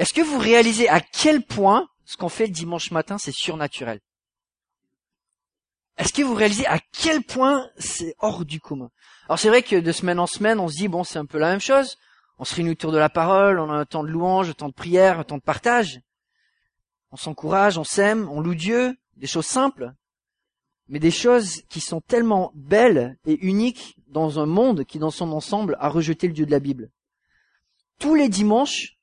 Est-ce que vous réalisez à quel point ce qu'on fait le dimanche matin, c'est surnaturel? Est-ce que vous réalisez à quel point c'est hors du commun? Alors c'est vrai que de semaine en semaine, on se dit, bon, c'est un peu la même chose. On se réunit autour de la parole, on a un temps de louange, un temps de prière, un temps de partage. On s'encourage, on s'aime, on loue Dieu, des choses simples, mais des choses qui sont tellement belles et uniques dans un monde qui, dans son ensemble, a rejeté le Dieu de la Bible. Tous les dimanches,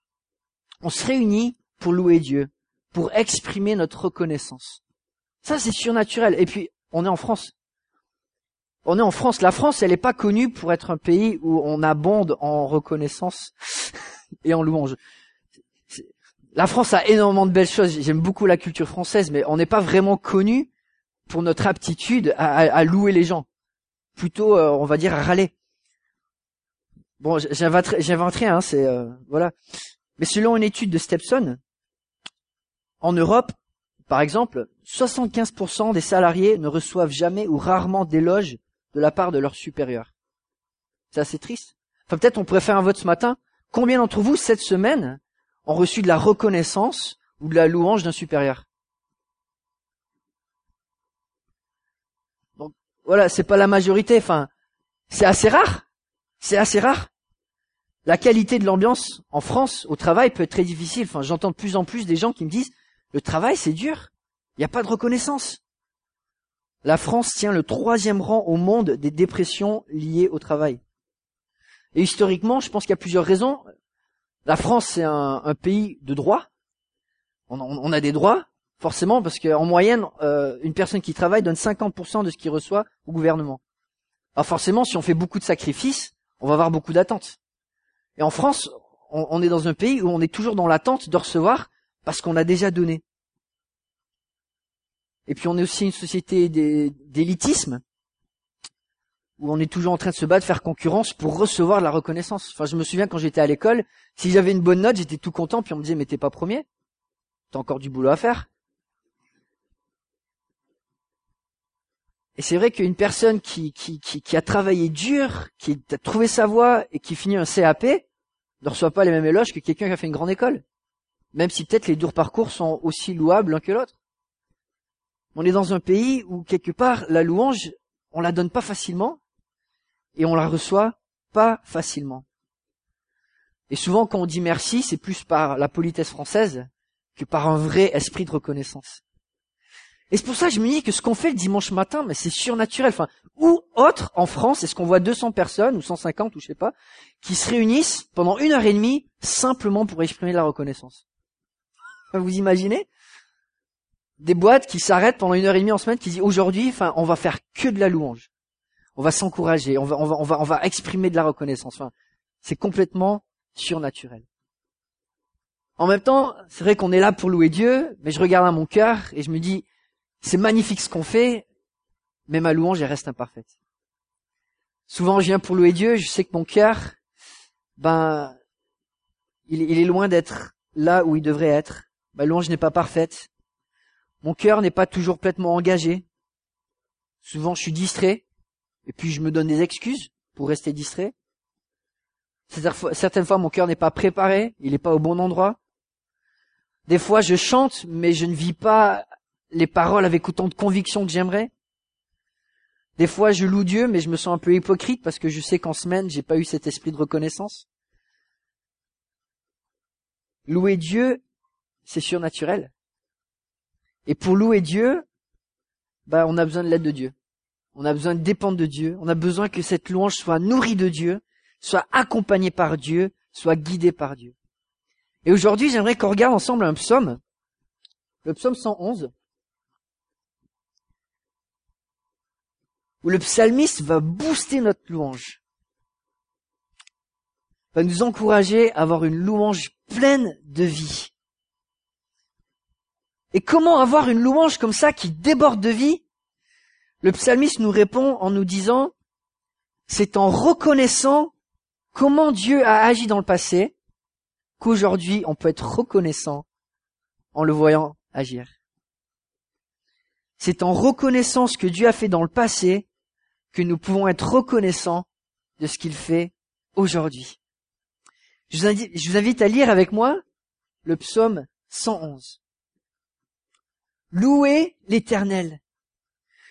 on se réunit pour louer Dieu, pour exprimer notre reconnaissance. Ça, c'est surnaturel. Et puis, on est en France. On est en France. La France, elle n'est pas connue pour être un pays où on abonde en reconnaissance et en louange. La France a énormément de belles choses. J'aime beaucoup la culture française, mais on n'est pas vraiment connu pour notre aptitude à, louer les gens. Plutôt, euh, on va dire, à râler. Bon, j'invente rien, hein, c'est euh, voilà. Mais selon une étude de Stepson, en Europe, par exemple, 75% des salariés ne reçoivent jamais ou rarement d'éloges de la part de leurs supérieurs. C'est assez triste. Enfin, peut-être on pourrait faire un vote ce matin. Combien d'entre vous, cette semaine, ont reçu de la reconnaissance ou de la louange d'un supérieur? Donc, voilà, c'est pas la majorité. Enfin, c'est assez rare. C'est assez rare. La qualité de l'ambiance en France au travail peut être très difficile. Enfin, j'entends de plus en plus des gens qui me disent le travail c'est dur. Il n'y a pas de reconnaissance. La France tient le troisième rang au monde des dépressions liées au travail. Et historiquement, je pense qu'il y a plusieurs raisons. La France, c'est un, pays de droit. On, a des droits, forcément, parce qu'en moyenne, euh, une personne qui travaille donne 50% de ce qu'il reçoit au gouvernement. Alors forcément, si on fait beaucoup de sacrifices, on va avoir beaucoup d'attentes. Et en France, on, est dans un pays où on est toujours dans l'attente de recevoir parce qu'on a déjà donné. Et puis on est aussi une société d'élitisme où on est toujours en train de se battre, faire concurrence pour recevoir de la reconnaissance. Enfin, je me souviens quand j'étais à l'école, si j'avais une bonne note, j'étais tout content, puis on me disait mais t'es pas premier, t'as encore du boulot à faire. Et c'est vrai qu'une personne qui, qui, qui, a travaillé dur, qui a trouvé sa voie et qui finit un CAP, ne reçoit pas les mêmes éloges que quelqu'un qui a fait une grande école. Même si peut-être les durs parcours sont aussi louables l'un que l'autre. On est dans un pays où quelque part la louange, on la donne pas facilement et on la reçoit pas facilement. Et souvent quand on dit merci, c'est plus par la politesse française que par un vrai esprit de reconnaissance. Et c'est pour ça que je me dis que ce qu'on fait le dimanche matin, mais c'est surnaturel. Où autre en France, est-ce qu'on voit 200 personnes ou 150 ou je sais pas, qui se réunissent pendant une heure et demie simplement pour exprimer la reconnaissance Vous imaginez Des boîtes qui s'arrêtent pendant une heure et demie en semaine, qui disent aujourd'hui, enfin, on va faire que de la louange, on va s'encourager, on va, on va, on va, on va exprimer de la reconnaissance. Enfin, c'est complètement surnaturel. En même temps, c'est vrai qu'on est là pour louer Dieu, mais je regarde à mon cœur et je me dis, c'est magnifique ce qu'on fait, mais ma louange, elle reste imparfaite. Souvent, je viens pour louer Dieu, je sais que mon cœur, ben, il, est loin d'être là où il devrait être. Ma louange n'est pas parfaite. Mon cœur n'est pas toujours pleinement engagé. Souvent, je suis distrait, et puis je me donne des excuses pour rester distrait. Certaines fois, mon cœur n'est pas préparé, il n'est pas au bon endroit. Des fois, je chante, mais je ne vis pas les paroles avec autant de conviction que j'aimerais. Des fois, je loue Dieu, mais je me sens un peu hypocrite parce que je sais qu'en semaine, j'ai pas eu cet esprit de reconnaissance. Louer Dieu, c'est surnaturel. Et pour louer Dieu, bah, on a besoin de l'aide de Dieu. On a besoin de dépendre de Dieu. On a besoin que cette louange soit nourrie de Dieu, soit accompagnée par Dieu, soit guidée par Dieu. Et aujourd'hui, j'aimerais qu'on regarde ensemble un psaume, le psaume 111. Où le psalmiste va booster notre louange, va nous encourager à avoir une louange pleine de vie. Et comment avoir une louange comme ça qui déborde de vie? Le psalmiste nous répond en nous disant, c'est en reconnaissant comment Dieu a agi dans le passé qu'aujourd'hui on peut être reconnaissant en le voyant agir. C'est en reconnaissant ce que Dieu a fait dans le passé que nous pouvons être reconnaissants de ce qu'il fait aujourd'hui. Je vous, invite, à lire avec moi le psaume 111. Louez l'éternel.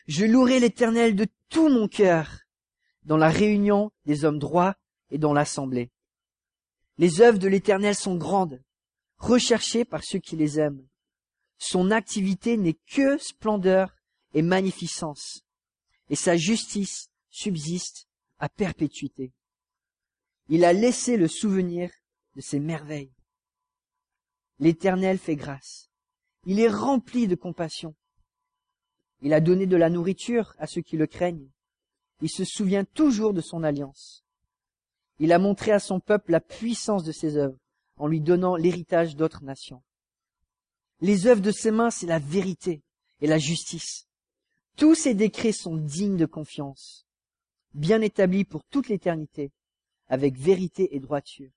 Je louerai l'éternel de tout mon cœur dans la réunion des hommes droits et dans l'assemblée. Les œuvres de l'éternel sont grandes, recherchées par ceux qui les aiment. Son activité n'est que splendeur et magnificence, et sa justice subsiste à perpétuité. Il a laissé le souvenir de ses merveilles. L'Éternel fait grâce. Il est rempli de compassion. Il a donné de la nourriture à ceux qui le craignent. Il se souvient toujours de son alliance. Il a montré à son peuple la puissance de ses œuvres en lui donnant l'héritage d'autres nations. Les œuvres de ses mains, c'est la vérité et la justice. Tous ses décrets sont dignes de confiance, bien établis pour toute l'éternité, avec vérité et droiture.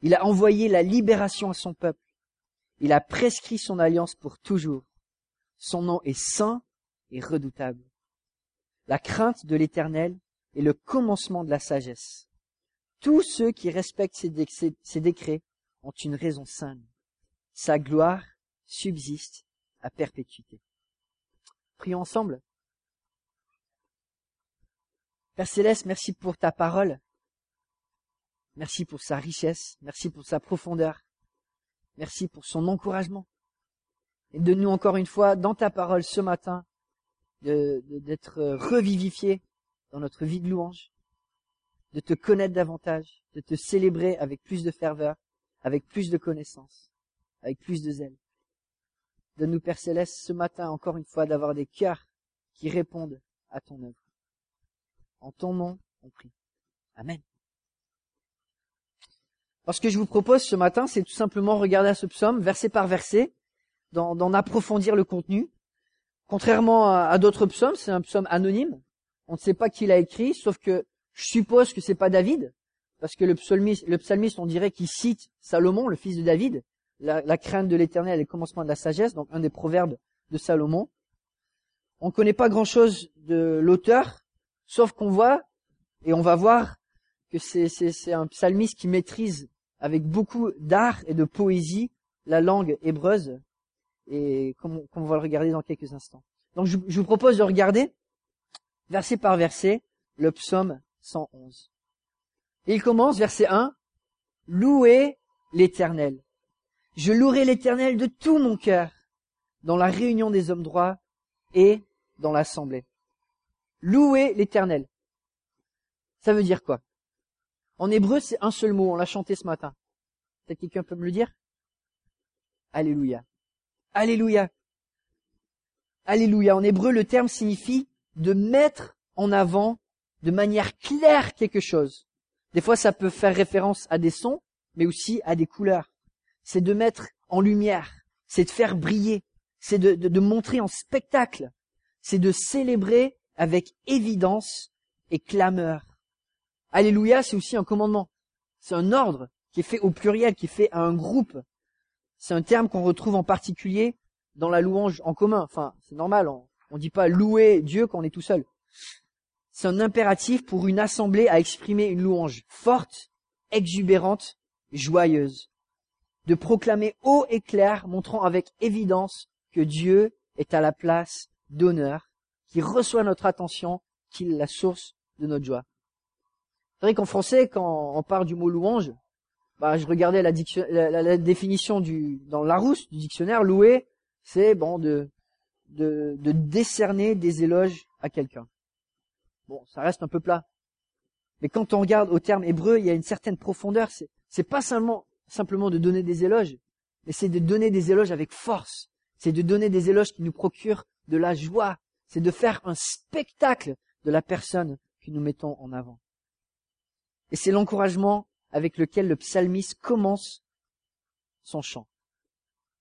Il a envoyé la libération à son peuple. Il a prescrit son alliance pour toujours. Son nom est saint et redoutable. La crainte de l'Éternel est le commencement de la sagesse. Tous ceux qui respectent ses, décrets ont une raison saine. Sa gloire subsiste à perpétuité. Prions ensemble. Père Céleste, merci pour ta parole. Merci pour sa richesse. Merci pour sa profondeur. Merci pour son encouragement. Et de nous encore une fois, dans ta parole ce matin, d'être revivifié dans notre vie de louange, de te connaître davantage, de te célébrer avec plus de ferveur, avec plus de connaissances, avec plus de zèle. De nous, Père Céleste, ce matin encore une fois, d'avoir des cœurs qui répondent à ton œuvre. En ton nom, on prie. Amen. Alors ce que je vous propose ce matin, c'est tout simplement regarder à ce psaume, verset par verset, d'en approfondir le contenu. Contrairement à, d'autres psaumes, c'est un psaume anonyme. On ne sait pas qui l'a écrit, sauf que je suppose que c'est pas David, parce que le psalmiste, le psalmiste on dirait qu'il cite Salomon, le fils de David, la, crainte de l'éternel et le commencement de la sagesse, donc un des proverbes de Salomon. On ne connaît pas grand-chose de l'auteur, sauf qu'on voit, et on va voir que c'est un psalmiste qui maîtrise avec beaucoup d'art et de poésie la langue hébreuse, et comme, on va le regarder dans quelques instants. Donc je, vous propose de regarder, verset par verset, le psaume 111. Et il commence, verset 1, Louez l'Éternel. Je louerai l'Éternel de tout mon cœur, dans la réunion des hommes droits et dans l'assemblée. Louez l'Éternel. Ça veut dire quoi? En hébreu, c'est un seul mot, on l'a chanté ce matin. Peut-être quelqu'un peut me le dire? Alléluia. Alléluia. Alléluia. En hébreu, le terme signifie de mettre en avant de manière claire quelque chose. Des fois, ça peut faire référence à des sons, mais aussi à des couleurs. C'est de mettre en lumière, c'est de faire briller, c'est de, montrer en spectacle, c'est de célébrer avec évidence et clameur. Alléluia, c'est aussi un commandement. C'est un ordre qui est fait au pluriel, qui est fait à un groupe. C'est un terme qu'on retrouve en particulier dans la louange en commun. Enfin, c'est normal, on ne dit pas louer Dieu quand on est tout seul. C'est un impératif pour une assemblée à exprimer une louange forte, exubérante, joyeuse. De proclamer haut et clair, montrant avec évidence que Dieu est à la place d'honneur, qui reçoit notre attention, qu'il est la source de notre joie. C'est vrai qu'en français, quand on parle du mot louange, bah, je regardais la, définition du dans Larousse du dictionnaire. Louer, c'est bon de, de, de décerner des éloges à quelqu'un. Bon, ça reste un peu plat. Mais quand on regarde au terme hébreu, il y a une certaine profondeur. C'est, c'est pas seulement simplement de donner des éloges, mais c'est de donner des éloges avec force. C'est de donner des éloges qui nous procurent de la joie. C'est de faire un spectacle de la personne que nous mettons en avant. Et c'est l'encouragement avec lequel le psalmiste commence son chant.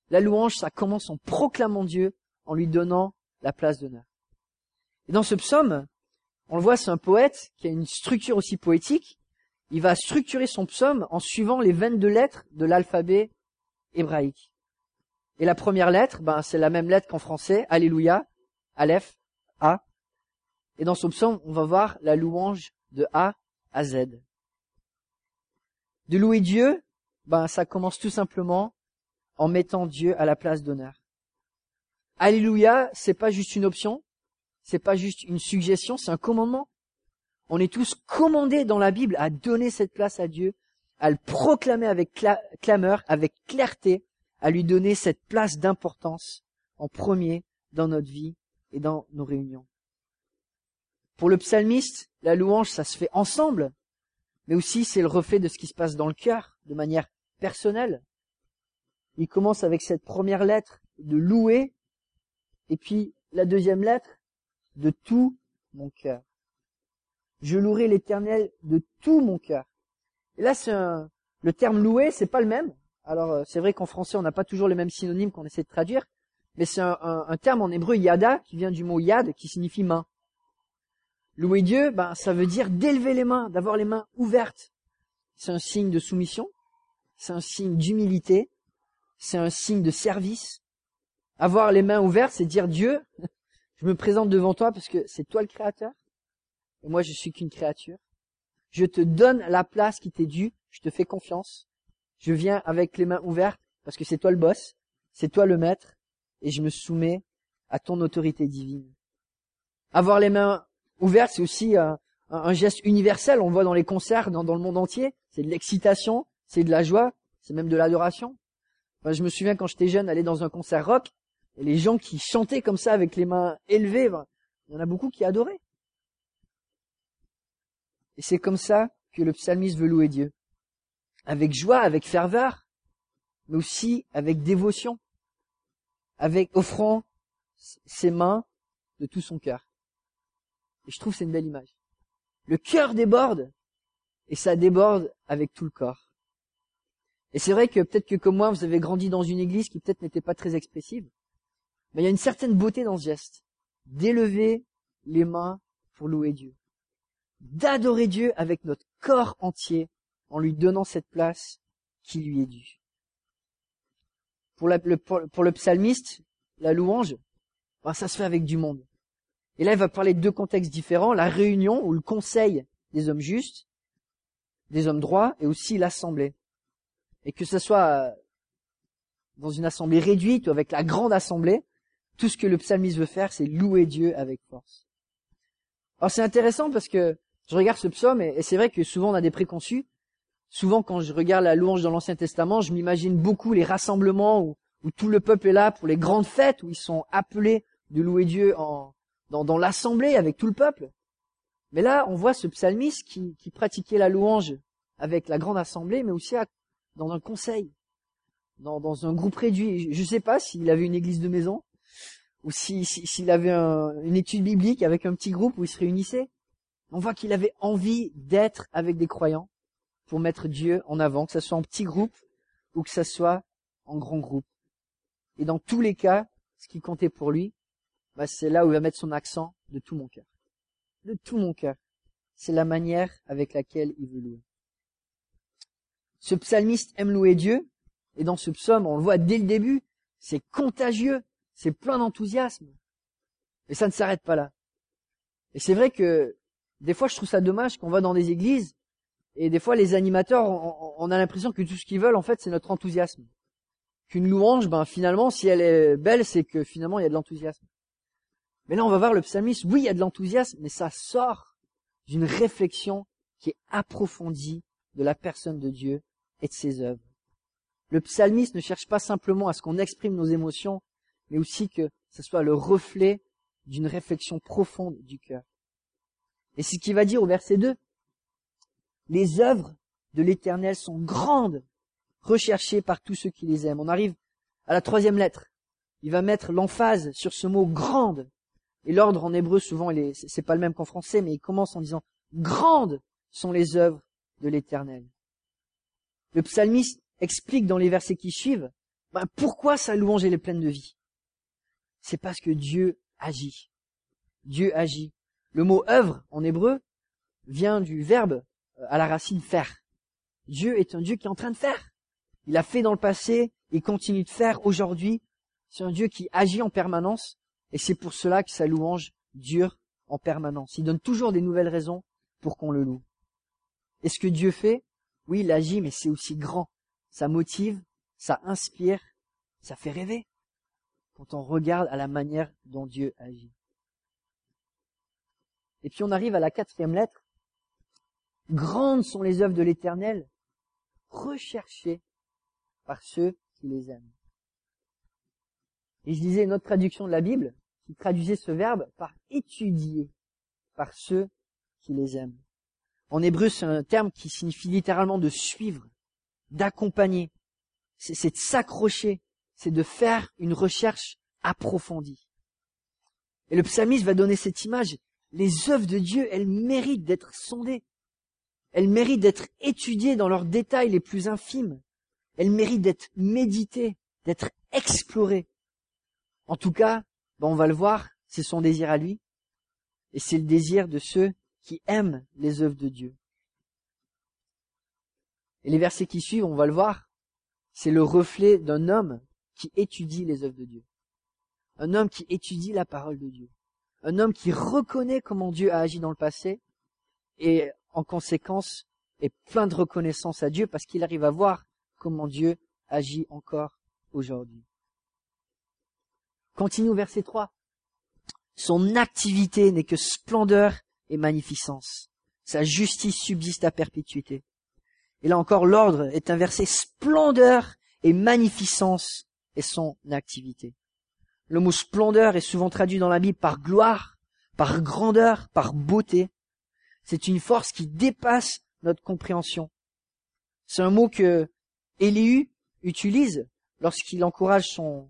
La louange, ça commence en proclamant Dieu, en lui donnant la place d'honneur. Et dans ce psaume, on le voit, c'est un poète qui a une structure aussi poétique. Il va structurer son psaume en suivant les 22 lettres de l'alphabet hébraïque. Et la première lettre, ben, c'est la même lettre qu'en français, Alléluia, Aleph, A. Et dans son psaume, on va voir la louange de A à Z. De louer Dieu, ben ça commence tout simplement en mettant Dieu à la place d'honneur. Alléluia, c'est pas juste une option, c'est pas juste une suggestion, c'est un commandement. On est tous commandés dans la Bible à donner cette place à Dieu, à le proclamer avec clameur, avec clarté, à lui donner cette place d'importance en premier dans notre vie et dans nos réunions. Pour le psalmiste, la louange, ça se fait ensemble, mais aussi c'est le reflet de ce qui se passe dans le cœur, de manière personnelle. Il commence avec cette première lettre de louer, et puis la deuxième lettre de tout mon cœur. Je louerai l'éternel de tout mon cœur. Et là, c'est le terme louer, c'est pas le même. Alors, euh, c'est vrai qu'en français, on n'a pas toujours les mêmes synonymes qu'on essaie de traduire, mais c'est un, un, terme en hébreu yada qui vient du mot yad qui signifie main. Louer Dieu, ben, ça veut dire d'élever les mains, d'avoir les mains ouvertes. C'est un signe de soumission, c'est un signe d'humilité, c'est un signe de service. Avoir les mains ouvertes, c'est dire Dieu, je me présente devant toi parce que c'est toi le créateur, et moi je suis qu'une créature. Je te donne la place qui t'est due, je te fais confiance. Je viens avec les mains ouvertes parce que c'est toi le boss, c'est toi le maître, et je me soumets à ton autorité divine. Avoir les mains ouvertes, c'est aussi un, geste universel. On le voit dans les concerts dans, le monde entier. C'est de l'excitation, c'est de la joie, c'est même de l'adoration. je me souviens quand j'étais jeune, aller dans un concert rock, et les gens qui chantaient comme ça avec les mains élevées, il y en a beaucoup qui adoraient. Et c'est comme ça que le psalmiste veut louer Dieu. Avec joie, avec ferveur, mais aussi avec dévotion avec offrant ses mains de tout son cœur. Et je trouve c'est une belle image. Le cœur déborde et ça déborde avec tout le corps. Et c'est vrai que peut-être que comme moi, vous avez grandi dans une église qui peut-être n'était pas très expressive, mais il y a une certaine beauté dans ce geste, d'élever les mains pour louer Dieu, d'adorer Dieu avec notre corps entier en lui donnant cette place qui lui est due. Pour, le, pour, psalmiste, la louange, ben, ça se fait avec du monde. Et là, il va parler de deux contextes différents, la réunion ou le conseil des hommes justes, des hommes droits, et aussi l'assemblée. Et que ce soit euh, dans une assemblée réduite ou avec la grande assemblée, tout ce que le psalmiste veut faire, c'est louer Dieu avec force. Alors c'est intéressant parce que je regarde ce psaume et c'est vrai que souvent on a des préconçus. Souvent, quand je regarde la louange dans l'Ancien Testament, je m'imagine beaucoup les rassemblements où, tout le peuple est là pour les grandes fêtes, où ils sont appelés de louer Dieu en, dans, l'assemblée avec tout le peuple. Mais là, on voit ce psalmiste qui, pratiquait la louange avec la grande assemblée, mais aussi dans un conseil, dans, un groupe réduit. Je ne sais pas s'il avait une église de maison, ou s'il avait une étude biblique avec un petit groupe où il se réunissait. On voit qu'il avait envie d'être avec des croyants, pour mettre Dieu en avant, que ce soit en petit groupe ou que ce soit en grand groupe. Et dans tous les cas, ce qui comptait pour lui, bah, c'est là où il va mettre son accent de tout mon cœur. De tout mon cœur. C'est la manière avec laquelle il veut louer. Ce psalmiste aime louer Dieu, et dans ce psaume, on le voit dès le début, c'est contagieux, c'est plein d'enthousiasme. Mais ça ne s'arrête pas là. Et c'est vrai que des fois, je trouve ça dommage qu'on va dans des églises et des fois, les animateurs, on, a l'impression que tout ce qu'ils veulent, en fait, c'est notre enthousiasme. Qu'une louange, ben finalement, si elle est belle, c'est que finalement, il y a de l'enthousiasme. Mais là, on va voir le psalmiste. Oui, il y a de l'enthousiasme, mais ça sort d'une réflexion qui est approfondie de la personne de Dieu et de ses œuvres. Le psalmiste ne cherche pas simplement à ce qu'on exprime nos émotions, mais aussi que ce soit le reflet d'une réflexion profonde du cœur. Et c'est ce qu'il va dire au verset 2. Les œuvres de l'Éternel sont grandes, recherchées par tous ceux qui les aiment. On arrive à la troisième lettre. Il va mettre l'emphase sur ce mot grande. Et l'ordre en hébreu, souvent, c'est pas le même qu'en français, mais il commence en disant grandes sont les œuvres de l'Éternel. Le psalmiste explique dans les versets qui suivent ben, pourquoi sa louange est pleine de vie? C'est parce que Dieu agit. Dieu agit. Le mot œuvre en hébreu vient du verbe à la racine faire. Dieu est un Dieu qui est en train de faire. Il a fait dans le passé, il continue de faire aujourd'hui. C'est un Dieu qui agit en permanence et c'est pour cela que sa louange dure en permanence. Il donne toujours des nouvelles raisons pour qu'on le loue. Et ce que Dieu fait, oui, il agit, mais c'est aussi grand. Ça motive, ça inspire Ça fait rêver quand on regarde à la manière dont Dieu agit. Et puis on arrive à la quatrième lettre. Grandes sont les œuvres de l'Éternel, recherchées par ceux qui les aiment. Et je disais une autre traduction de la Bible qui traduisait ce verbe par étudier par ceux qui les aiment. En hébreu, c'est un terme qui signifie littéralement de suivre, d'accompagner. C'est de s'accrocher, c'est de faire une recherche approfondie. Et le psalmiste va donner cette image. Les œuvres de Dieu, elles méritent d'être sondées. Elles méritent d'être étudiées dans leurs détails les plus infimes. Elles méritent d'être méditées, d'être explorées. En tout cas, ben on va le voir, c'est son désir à lui. Et c'est le désir de ceux qui aiment les œuvres de Dieu. Et les versets qui suivent, on va le voir, c'est le reflet d'un homme qui étudie les œuvres de Dieu. Un homme qui étudie la parole de Dieu. Un homme qui reconnaît comment Dieu a agi dans le passé et en conséquence est plein de reconnaissance à Dieu parce qu'il arrive à voir comment Dieu agit encore aujourd'hui. Continue au verset 3. Son activité n'est que splendeur et magnificence. Sa justice subsiste à perpétuité. Et là encore, l'ordre est inversé. Splendeur et magnificence est son activité. Le mot splendeur est souvent traduit dans la Bible par gloire, par grandeur, par beauté. C'est une force qui dépasse notre compréhension. C'est un mot que Élihu utilise lorsqu'il encourage son,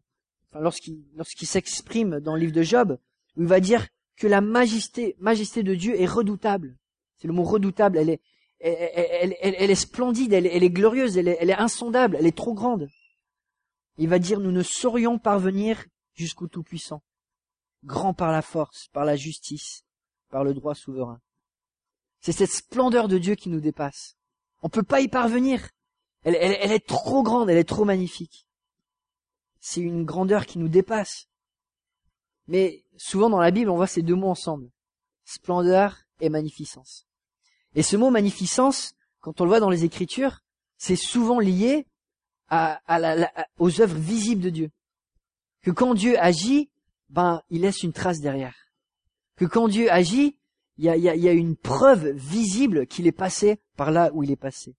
enfin, lorsqu'il, lorsqu'il s'exprime dans le livre de Job, où il va dire que la majesté, majesté de Dieu est redoutable. C'est le mot redoutable. Elle est, elle, est splendide, elle, est glorieuse, elle est, elle est insondable, elle est trop grande. Il va dire, nous ne saurions parvenir jusqu'au Tout-Puissant, grand par la force, par la justice, par le droit souverain. C'est cette splendeur de Dieu qui nous dépasse. On ne peut pas y parvenir. Elle, est trop grande, elle est trop magnifique. C'est une grandeur qui nous dépasse. Mais souvent dans la Bible, on voit ces deux mots ensemble. Splendeur et magnificence. Et ce mot magnificence, quand on le voit dans les Écritures, c'est souvent lié aux œuvres visibles de Dieu. Que quand Dieu agit, ben, il laisse une trace derrière. Que quand Dieu agit, il y a, une preuve visible qu'il est passé par là où il est passé.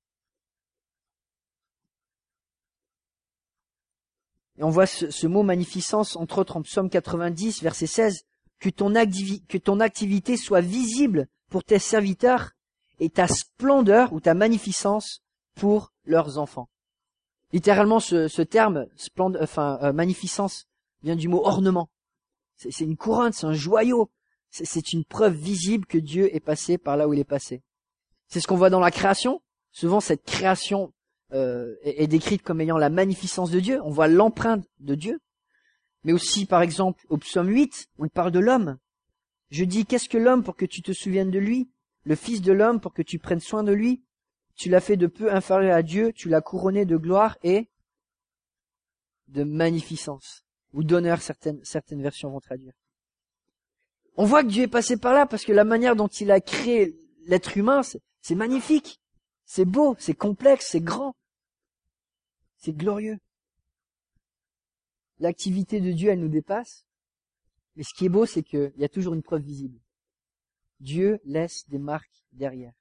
Et on voit ce, mot magnificence, entre autres en psaume 90, verset 16, que ton, que ton activité soit visible pour tes serviteurs et ta splendeur ou ta magnificence pour leurs enfants. Littéralement, ce, terme, splendeur, enfin euh, magnificence, vient du mot ornement. C'est une couronne, c'est un joyau. C'est une preuve visible que Dieu est passé par là où il est passé. C'est ce qu'on voit dans la création. Souvent, cette création euh, est, est, décrite comme ayant la magnificence de Dieu. On voit l'empreinte de Dieu. Mais aussi, par exemple, au psaume 8, où il parle de l'homme. Je dis, qu'est-ce que l'homme pour que tu te souviennes de lui? Le Fils de l'homme pour que tu prennes soin de lui. Tu l'as fait de peu inférieur à Dieu, tu l'as couronné de gloire et de magnificence, ou d'honneur, certaines, certaines versions vont traduire. On voit que Dieu est passé par là parce que la manière dont il a créé l'être humain, c'est magnifique, c'est beau, c'est complexe, c'est grand, c'est glorieux. L'activité de Dieu, elle nous dépasse, mais ce qui est beau, c'est qu'il y a toujours une preuve visible. Dieu laisse des marques derrière.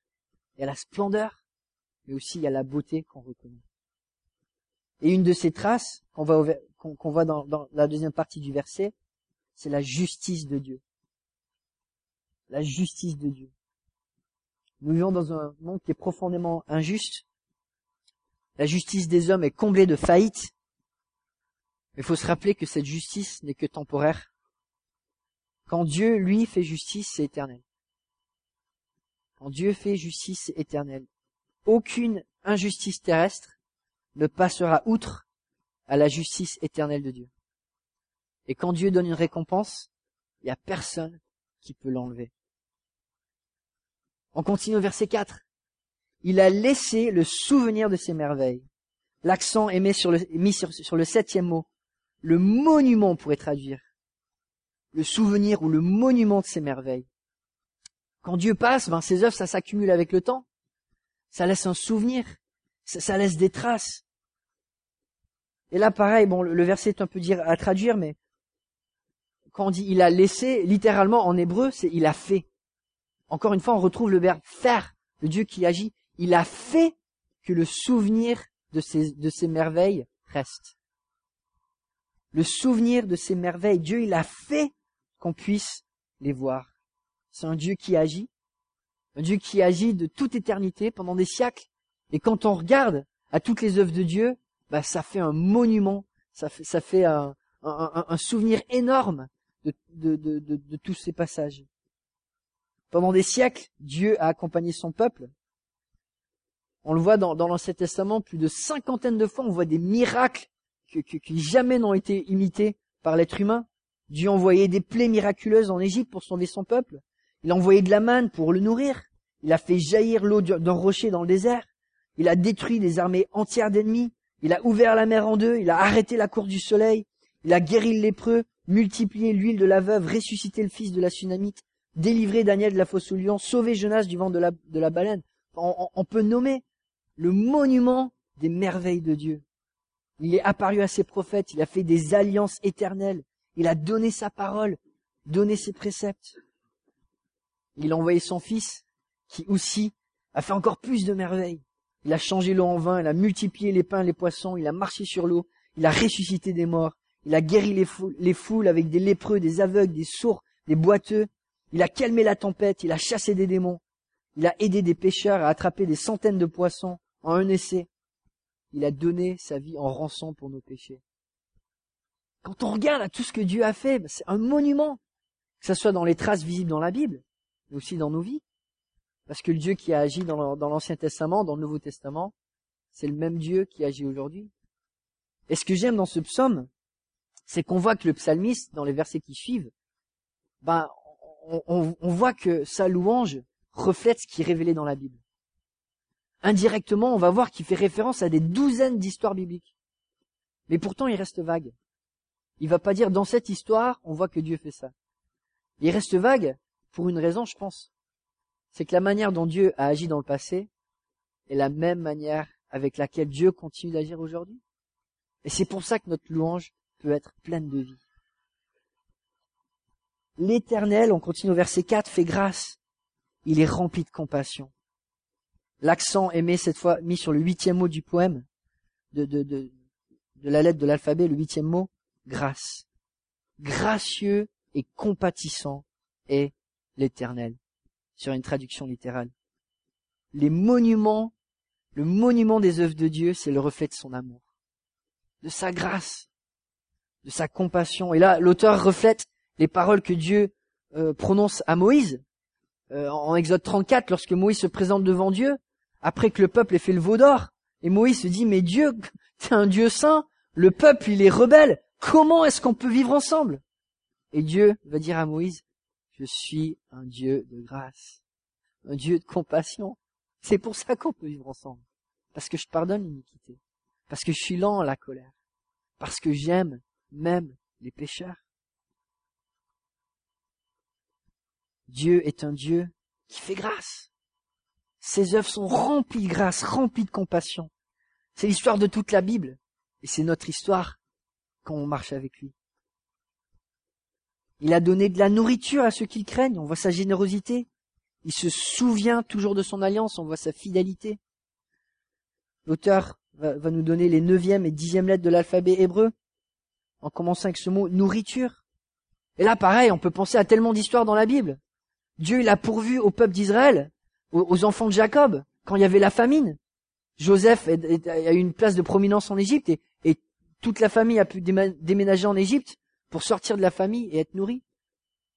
Il y a la splendeur, mais aussi il y a la beauté qu'on reconnaît. Et une de ces traces qu'on voit dans, dans la deuxième partie du verset, c'est la justice de Dieu. La justice de Dieu. Nous vivons dans un monde qui est profondément injuste. La justice des hommes est comblée de faillites. Mais il faut se rappeler que cette justice n'est que temporaire. Quand Dieu, lui, fait justice, c'est éternel. Quand Dieu fait justice éternelle, aucune injustice terrestre ne passera outre à la justice éternelle de Dieu. Et quand Dieu donne une récompense, il n'y a personne qui peut l'enlever. On continue au verset 4. Il a laissé le souvenir de ses merveilles. L'accent est mis sur le, septième mot. Le monument pourrait traduire. Le souvenir ou le monument de ses merveilles. Quand Dieu passe, ben, ses œuvres, ça s'accumule avec le temps. Ça laisse un souvenir. Ça, laisse des traces. Et là, pareil, bon, le verset est un peu dire à traduire, mais quand on dit il a laissé, littéralement en hébreu, c'est il a fait. Encore une fois, on retrouve le verbe faire, le Dieu qui agit. Il a fait que le souvenir de ces, de ces merveilles reste. Le souvenir de ces merveilles, Dieu, il a fait qu'on puisse les voir. C'est un Dieu qui agit, un Dieu qui agit de toute éternité pendant des siècles. Et quand on regarde à toutes les œuvres de Dieu, bah, ça fait un monument, ça fait, un, souvenir énorme de, tous ces passages. Pendant des siècles, Dieu a accompagné son peuple. On le voit dans, dans l'Ancien Testament, plus de cinquantaine de fois, on voit des miracles qui jamais n'ont été imités par l'être humain. Dieu a envoyé des plaies miraculeuses en Égypte pour sauver son peuple. Il a envoyé de la manne pour le nourrir. Il a fait jaillir l'eau d'un rocher dans le désert. Il a détruit des armées entières d'ennemis. Il a ouvert la mer en deux. Il a arrêté la course du soleil. Il a guéri le lépreux, multiplié l'huile de la veuve, ressuscité le fils de la Sunamite, délivré Daniel de la fosse au lion, sauvé Jonas du vent de la baleine. on peut nommer le monument des merveilles de Dieu. Il est apparu à ses prophètes, il a fait des alliances éternelles, il a donné sa parole, donné ses préceptes. Il a envoyé son fils, qui aussi a fait encore plus de merveilles. Il a changé l'eau en vin, il a multiplié les pains les poissons, il a marché sur l'eau, il a ressuscité des morts, il a guéri les, les foules avec des lépreux, des aveugles, des sourds, des boiteux, il a calmé la tempête, il a chassé des démons, il a aidé des pêcheurs à attraper des centaines de poissons en un essai. Il a donné sa vie en rançon pour nos péchés. Quand on regarde à tout ce que Dieu a fait, ben, c'est un monument, que ce soit dans les traces visibles dans la Bible, mais aussi dans nos vies. Parce que le Dieu qui a agi dans l'Ancien Testament, dans le Nouveau Testament, c'est le même Dieu qui agit aujourd'hui. Et ce que j'aime dans ce psaume, c'est qu'on voit que le psalmiste, dans les versets qui suivent, ben, on, voit que sa louange reflète ce qui est révélé dans la Bible indirectement, on va voir qu'il fait référence à des douzaines d'histoires bibliques. Mais pourtant, il reste vague. Il va pas dire dans cette histoire, on voit que Dieu fait ça. Il reste vague pour une raison, je pense. C'est que la manière dont Dieu a agi dans le passé est la même manière avec laquelle Dieu continue d'agir aujourd'hui. Et c'est pour ça que notre louange peut être pleine de vie. L'éternel, on continue au verset 4, fait grâce. Il est rempli de compassion. L'accent est cette fois mis sur le huitième mot du poème, de, de, de, de la lettre de l'alphabet, le huitième mot, grâce. Gracieux et compatissant est l'Éternel, sur une traduction littérale. Les monuments, le monument des œuvres de Dieu, c'est le reflet de son amour, de sa grâce, de sa compassion. Et là, l'auteur reflète les paroles que Dieu euh, prononce à Moïse. Euh, en Exode 34, lorsque Moïse se présente devant Dieu, après que le peuple ait fait le veau d'or. Et Moïse se dit, mais Dieu, t'es un Dieu saint, le peuple, il est rebelle, comment est-ce qu'on peut vivre ensemble? Et Dieu va dire à Moïse, je suis un Dieu de grâce, un Dieu de compassion. C'est pour ça qu'on peut vivre ensemble. Parce que je pardonne l'iniquité. Parce que je suis lent à la colère. Parce que j'aime même les pécheurs. Dieu est un Dieu qui fait grâce. Ses œuvres sont remplies de grâce, remplies de compassion. C'est l'histoire de toute la Bible. Et c'est notre histoire quand on marche avec lui. Il a donné de la nourriture à ceux qui le craignent. On voit sa générosité. Il se souvient toujours de son alliance. On voit sa fidélité. L'auteur va, nous donner les neuvième et dixième lettres de l'alphabet hébreu, en commençant avec ce mot nourriture. Et là, pareil, on peut penser à tellement d'histoires dans la Bible. Dieu, il a pourvu au peuple d'Israël aux, enfants de Jacob, quand il y avait la famine. Joseph a eu une place de prominence en Égypte et toute la famille a pu déménager en Égypte pour sortir de la famille et être nourri.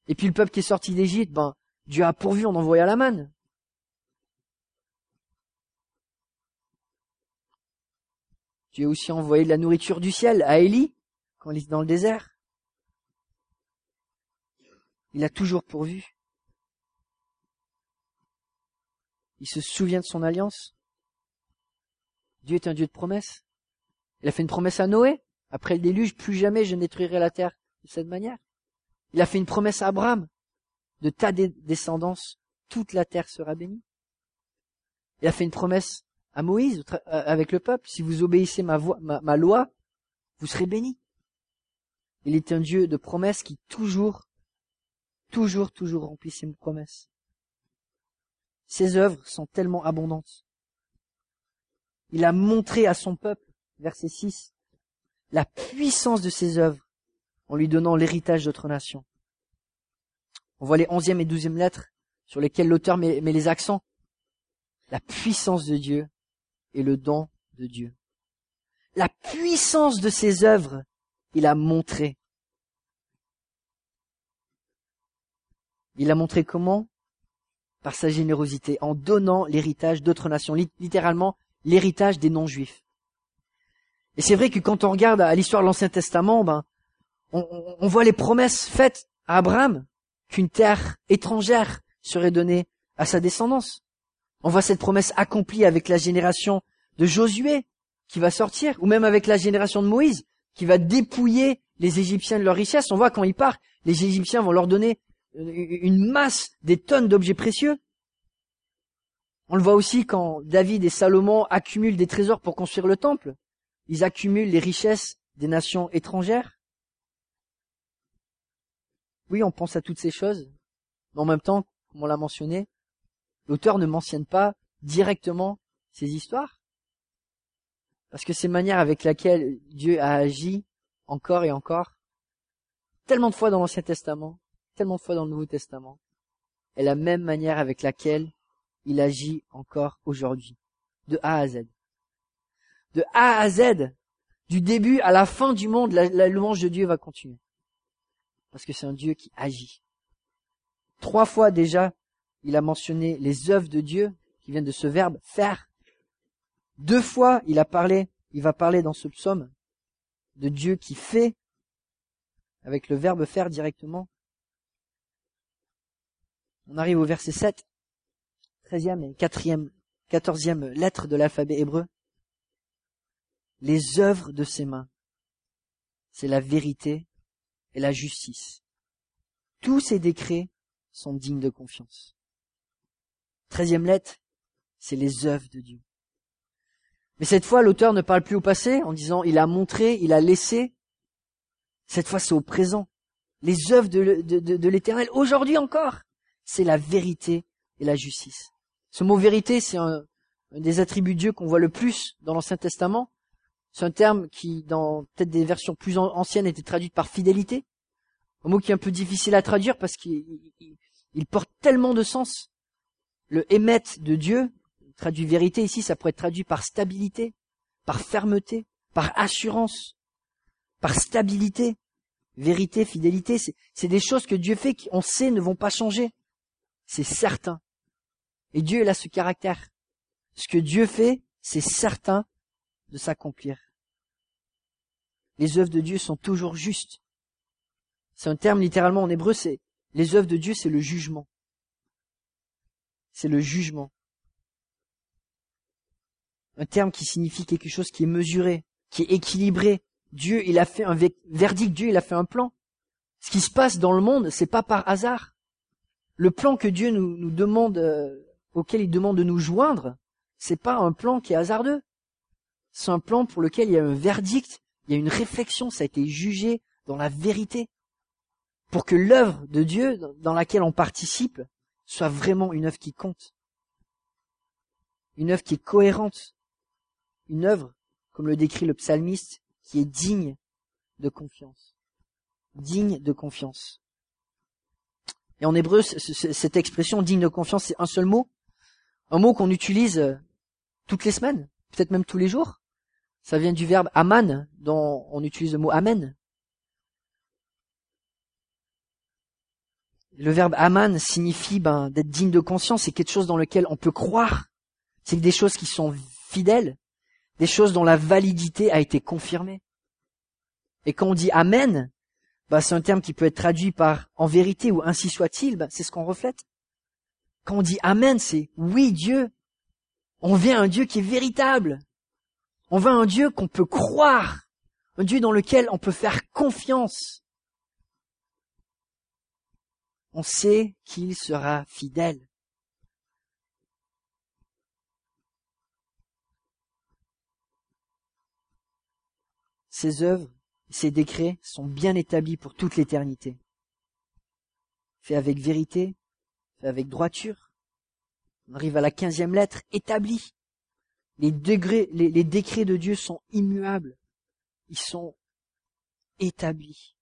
Et puis le peuple qui est sorti d'Égypte, ben, Dieu a pourvu en envoyant la manne. Dieu a aussi envoyé de la nourriture du ciel à Élie quand il est dans le désert. Il a toujours pourvu. Il se souvient de son alliance. Dieu est un Dieu de promesses. Il a fait une promesse à Noé. Après le déluge, plus jamais je détruirai la terre de cette manière. Il a fait une promesse à Abraham. De ta descendance, toute la terre sera bénie. Il a fait une promesse à Moïse euh, avec le peuple. Si vous obéissez ma, ma, loi, vous serez bénis. Il est un Dieu de promesses qui toujours, toujours, toujours remplit ses promesses. Ses œuvres sont tellement abondantes. Il a montré à son peuple, verset 6, la puissance de ses œuvres en lui donnant l'héritage d'autres nations. On voit les onzième et douzième lettres sur lesquelles l'auteur met, les accents. La puissance de Dieu et le don de Dieu. La puissance de ses œuvres, il a montré. Il a montré comment? Par sa générosité, en donnant l'héritage d'autres nations, littéralement l'héritage des non-juifs. Et c'est vrai que quand on regarde à l'histoire de l'Ancien Testament, ben, on, voit les promesses faites à Abraham qu'une terre étrangère serait donnée à sa descendance. On voit cette promesse accomplie avec la génération de Josué qui va sortir, ou même avec la génération de Moïse qui va dépouiller les Égyptiens de leur richesse. On voit quand il part, les Égyptiens vont leur donner une masse, des tonnes d'objets précieux. On le voit aussi quand David et Salomon accumulent des trésors pour construire le temple. Ils accumulent les richesses des nations étrangères. Oui, on pense à toutes ces choses, mais en même temps, comme on l'a mentionné, l'auteur ne mentionne pas directement ces histoires. Parce que ces manières avec lesquelles Dieu a agi encore et encore, tellement de fois dans l'Ancien Testament, tellement de fois dans le Nouveau Testament, est la même manière avec laquelle il agit encore aujourd'hui, de A à Z. De A à Z, du début à la fin du monde, la, la louange de Dieu va continuer. Parce que c'est un Dieu qui agit. Trois fois déjà, il a mentionné les œuvres de Dieu qui viennent de ce verbe faire. Deux fois, il a parlé, il va parler dans ce psaume de Dieu qui fait avec le verbe faire directement. On arrive au verset 7, treizième et quatrième, quatorzième lettre de l'alphabet hébreu. Les œuvres de ses mains, c'est la vérité et la justice. Tous ces décrets sont dignes de confiance. Treizième lettre, c'est les œuvres de Dieu. Mais cette fois, l'auteur ne parle plus au passé en disant il a montré, il a laissé. Cette fois, c'est au présent. Les œuvres de, de, l'éternel, aujourd'hui encore, c'est la vérité et la justice. Ce mot vérité, c'est un, des attributs de Dieu qu'on voit le plus dans l'Ancien Testament. C'est un terme qui, dans peut-être des versions plus anciennes, était traduit par fidélité. Un mot qui est un peu difficile à traduire parce qu'il porte tellement de sens. Le émet de Dieu, traduit vérité ici, ça pourrait être traduit par stabilité, par fermeté, par assurance, par stabilité. Vérité, fidélité, c'est des choses que Dieu fait qu'on sait ne vont pas changer. C'est certain. Et Dieu, il a ce caractère. Ce que Dieu fait, c'est certain de s'accomplir. Les œuvres de Dieu sont toujours justes. C'est un terme littéralement en hébreu, c'est les œuvres de Dieu, c'est le jugement. C'est le jugement un terme qui signifie quelque chose qui est mesuré, qui est équilibré. Dieu, il a fait un verdict, Dieu, il a fait un plan. Ce qui se passe dans le monde, c'est pas par hasard. Le plan que Dieu nous, demande, euh, auquel il demande de nous joindre, c'est pas un plan qui est hasardeux. C'est un plan pour lequel il y a un verdict, il y a une réflexion, ça a été jugé dans la vérité. Pour que l'œuvre de Dieu dans laquelle on participe soit vraiment une œuvre qui compte. Une œuvre qui est cohérente une œuvre, comme le décrit le psalmiste, qui est digne de confiance. Digne de confiance. Et en hébreu, cette expression digne de confiance, c'est un seul mot. Un mot qu'on utilise euh, toutes les semaines, peut-être même tous les jours. Ça vient du verbe aman, dont on utilise le mot amen. Le verbe aman signifie ben, d'être digne de conscience, c'est quelque chose dans lequel on peut croire. C'est des choses qui sont fidèles, des choses dont la validité a été confirmée. Et quand on dit Amen, bah, c'est un terme qui peut être traduit par en vérité ou ainsi soit-il, bah, c'est ce qu'on reflète. Quand on dit Amen, c'est oui Dieu. On vient à un Dieu qui est véritable. On veut un Dieu qu'on peut croire. Un Dieu dans lequel on peut faire confiance. On sait qu'il sera fidèle. ses œuvres, ses décrets sont bien établis pour toute l'éternité. Fait avec vérité, fait avec droiture. On arrive à la quinzième lettre, établi. Les, degrés, les décrets de Dieu sont immuables. Ils sont établis.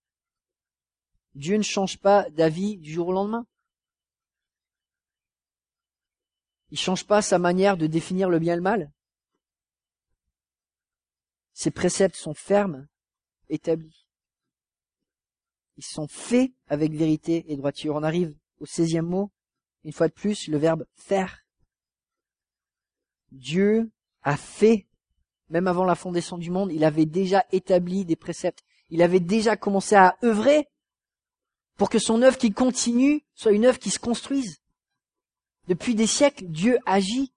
Dieu ne change pas d'avis du jour au lendemain. Il change pas sa manière de définir le bien et le mal. Ses préceptes sont fermes, établis. Ils sont faits avec vérité et droiture. On arrive au seizième mot, une fois de plus, le verbe faire. Dieu a fait, même avant la fondation du monde, il avait déjà établi des préceptes. Il avait déjà commencé à œuvrer pour que son œuvre qui continue soit une œuvre qui se construise. Depuis des siècles, Dieu agit.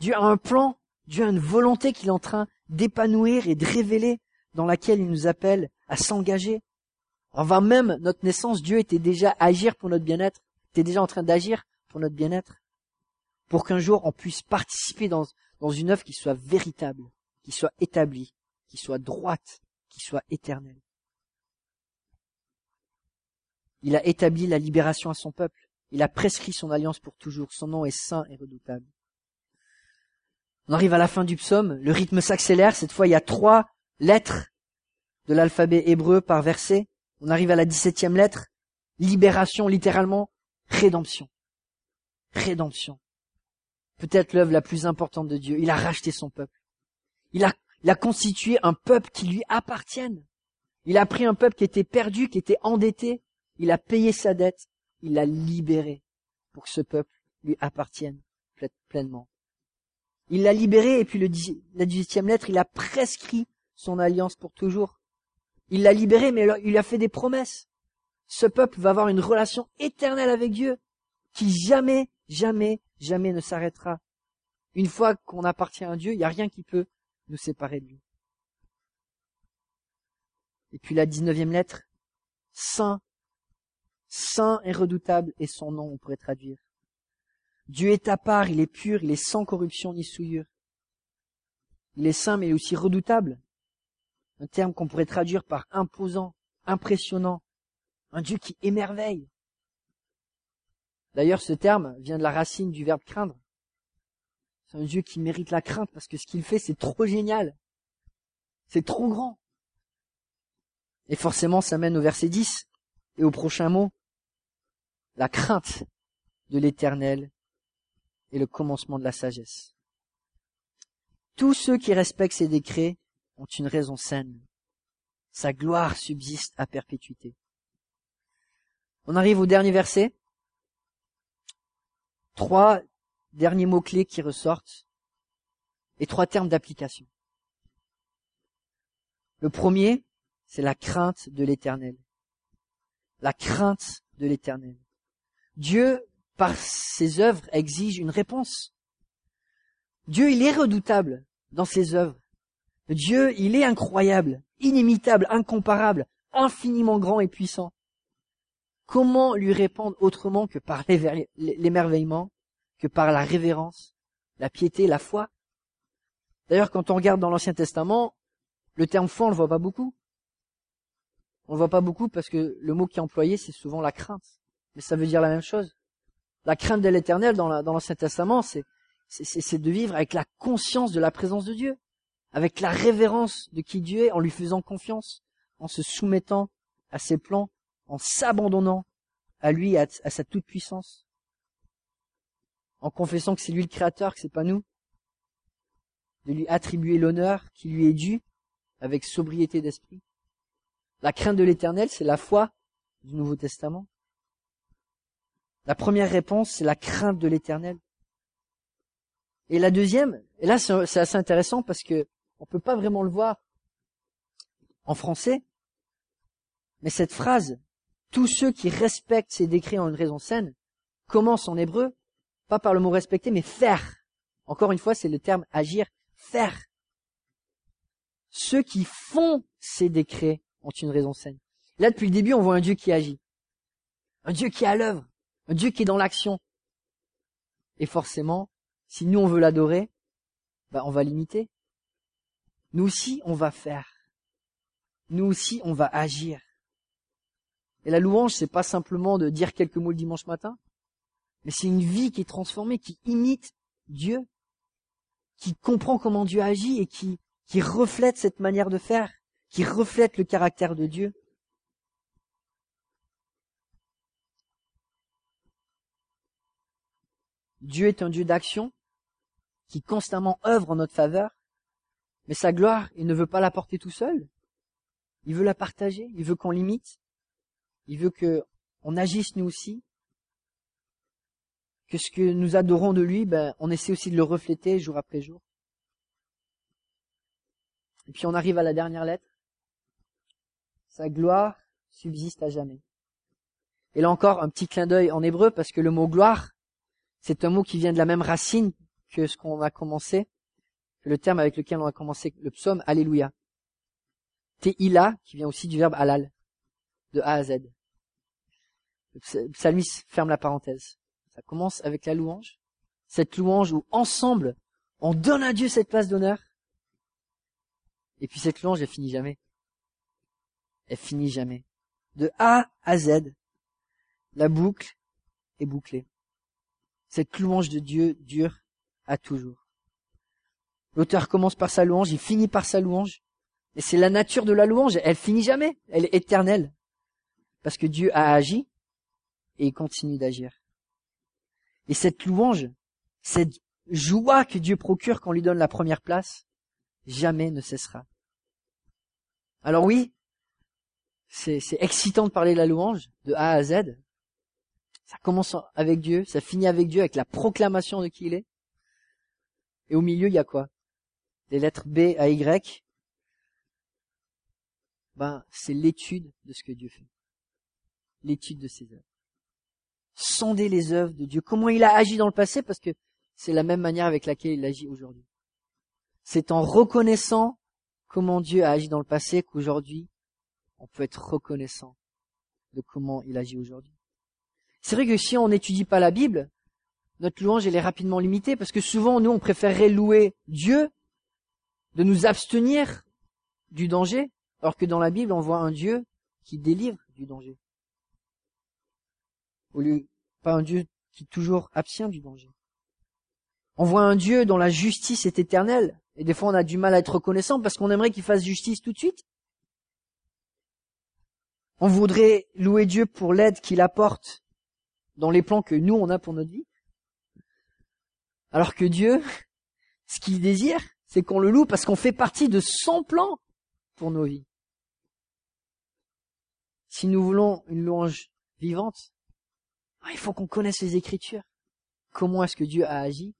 Dieu a un plan. Dieu a une volonté qu'il est en train d'épanouir et de révéler, dans laquelle il nous appelle à s'engager. Avant même notre naissance, Dieu était déjà agir pour notre bien-être, était déjà en train d'agir pour notre bien-être, pour qu'un jour on puisse participer dans, dans une œuvre qui soit véritable, qui soit établie, qui soit droite, qui soit éternelle. Il a établi la libération à son peuple. Il a prescrit son alliance pour toujours. Son nom est saint et redoutable. On arrive à la fin du psaume. Le rythme s'accélère. Cette fois, il y a trois lettres de l'alphabet hébreu par verset. On arrive à la dix-septième lettre. Libération, littéralement. Rédemption. Rédemption. Peut-être l'œuvre la plus importante de Dieu. Il a racheté son peuple. Il a, constitué un peuple qui lui appartienne. Il a pris un peuple qui était perdu, qui était endetté, il a payé sa dette, il l'a libéré pour que ce peuple lui appartienne pleinement. Il l'a libéré et puis la dix-huitième lettre, il a prescrit son alliance pour toujours. Il l'a libéré, mais il a fait des promesses. Ce peuple va avoir une relation éternelle avec Dieu qui jamais, jamais, jamais ne s'arrêtera. Une fois qu'on appartient à Dieu, il n'y a rien qui peut nous séparer de lui. Et puis la dix-neuvième lettre, Saint Saint et redoutable est son nom, on pourrait traduire. Dieu est à part, il est pur, il est sans corruption ni souillure. Il est saint, mais est aussi redoutable. Un terme qu'on pourrait traduire par imposant, impressionnant. Un Dieu qui émerveille. D'ailleurs, ce terme vient de la racine du verbe craindre. C'est un Dieu qui mérite la crainte parce que ce qu'il fait, c'est trop génial. C'est trop grand. Et forcément, ça mène au verset 10 et au prochain mot la crainte de l'éternel est le commencement de la sagesse. Tous ceux qui respectent ses décrets ont une raison saine. Sa gloire subsiste à perpétuité. On arrive au dernier verset. Trois derniers mots-clés qui ressortent et trois termes d'application. Le premier, c'est la crainte de l'éternel. La crainte de l'éternel. Dieu, par ses œuvres, exige une réponse. Dieu, il est redoutable dans ses œuvres. Dieu, il est incroyable, inimitable, incomparable, infiniment grand et puissant. Comment lui répondre autrement que par l'émerveillement, que par la révérence, la piété, la foi? D'ailleurs, quand on regarde dans l'Ancien Testament, le terme foi, on le voit pas beaucoup. On le voit pas beaucoup parce que le mot qui est employé, c'est souvent la crainte mais ça veut dire la même chose. La crainte de l'éternel dans l'Ancien Testament, c'est, c'est, de vivre avec la conscience de la présence de Dieu, avec la révérence de qui Dieu est, en lui faisant confiance, en se soumettant à ses plans, en s'abandonnant à lui, à, sa toute puissance, en confessant que c'est lui le créateur, que c'est pas nous, de lui attribuer l'honneur qui lui est dû avec sobriété d'esprit. La crainte de l'éternel, c'est la foi du Nouveau Testament. La première réponse, c'est la crainte de l'éternel. Et la deuxième, et là c'est assez intéressant parce que on peut pas vraiment le voir en français, mais cette phrase, tous ceux qui respectent ces décrets en une raison saine, commence en hébreu, pas par le mot respecter, mais faire. Encore une fois, c'est le terme agir, faire. Ceux qui font ces décrets ont une raison saine. Là, depuis le début, on voit un Dieu qui agit. Un Dieu qui est à l'œuvre. Un Dieu qui est dans l'action. Et forcément, si nous on veut l'adorer, bah on va l'imiter. Nous aussi, on va faire. nous aussi, on va agir. Et la louange, c'est pas simplement de dire quelques mots le dimanche matin, mais c'est une vie qui est transformée, qui imite Dieu, qui comprend comment Dieu agit et qui, qui reflète cette manière de faire, qui reflète le caractère de Dieu. Dieu est un Dieu d'action qui constamment œuvre en notre faveur, mais sa gloire, il ne veut pas la porter tout seul. Il veut la partager, il veut qu'on l'imite, il veut que on agisse nous aussi, que ce que nous adorons de lui, ben, on essaie aussi de le refléter jour après jour. Et puis on arrive à la dernière lettre. Sa gloire subsiste à jamais. Et là encore, un petit clin d'œil en hébreu, parce que le mot gloire, c'est un mot qui vient de la même racine que ce qu'on a commencé, le terme avec lequel on a commencé le psaume, Alléluia. Te'ila, qui vient aussi du verbe halal, de A à Z. Le psalmiste ferme la parenthèse. Ça commence avec la louange. Cette louange où ensemble, on donne à Dieu cette place d'honneur. Et puis cette louange, elle finit jamais. Elle finit jamais. De A à Z, la boucle est bouclée. Cette louange de Dieu dure à toujours. L'auteur commence par sa louange, il finit par sa louange. Et c'est la nature de la louange, elle finit jamais, elle est éternelle. Parce que Dieu a agi et il continue d'agir. Et cette louange, cette joie que Dieu procure quand on lui donne la première place, jamais ne cessera. Alors oui, c'est excitant de parler de la louange, de A à Z. Ça commence avec Dieu, ça finit avec Dieu, avec la proclamation de qui il est. Et au milieu, il y a quoi? Les lettres B à Y. Ben, c'est l'étude de ce que Dieu fait. L'étude de ses œuvres sonder les œuvres de Dieu, comment il a agi dans le passé, parce que c'est la même manière avec laquelle il agit aujourd'hui. C'est en reconnaissant comment Dieu a agi dans le passé qu'aujourd'hui, on peut être reconnaissant de comment il agit aujourd'hui. C'est vrai que si on n'étudie pas la Bible, notre louange elle est rapidement limitée parce que souvent nous on préférerait louer Dieu, de nous abstenir du danger, alors que dans la Bible on voit un Dieu qui délivre du danger au lieu pas un Dieu qui toujours abstient du danger. On voit un Dieu dont la justice est éternelle, et des fois on a du mal à être reconnaissant parce qu'on aimerait qu'il fasse justice tout de suite. On voudrait louer Dieu pour l'aide qu'il apporte dans les plans que nous on a pour notre vie. Alors que Dieu, ce qu'il désire, c'est qu'on le loue parce qu'on fait partie de son plan pour nos vies. Si nous voulons une louange vivante, ah, il faut qu'on connaisse les Écritures. Comment est-ce que Dieu a agi?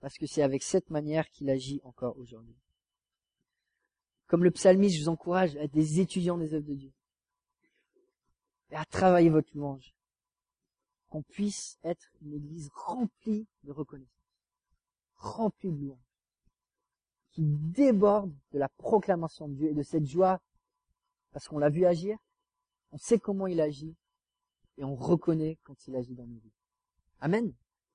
Parce que c'est avec cette manière qu'il agit encore aujourd'hui. Comme le psalmiste, je vous encourage à être des étudiants des œuvres de Dieu. Et à travailler votre louange. Qu'on puisse être une église remplie de reconnaissance. Remplie de louange. Qui déborde de la proclamation de Dieu et de cette joie parce qu'on l'a vu agir. On sait comment il agit et on reconnaît quand il agit dans nos vies. Amen.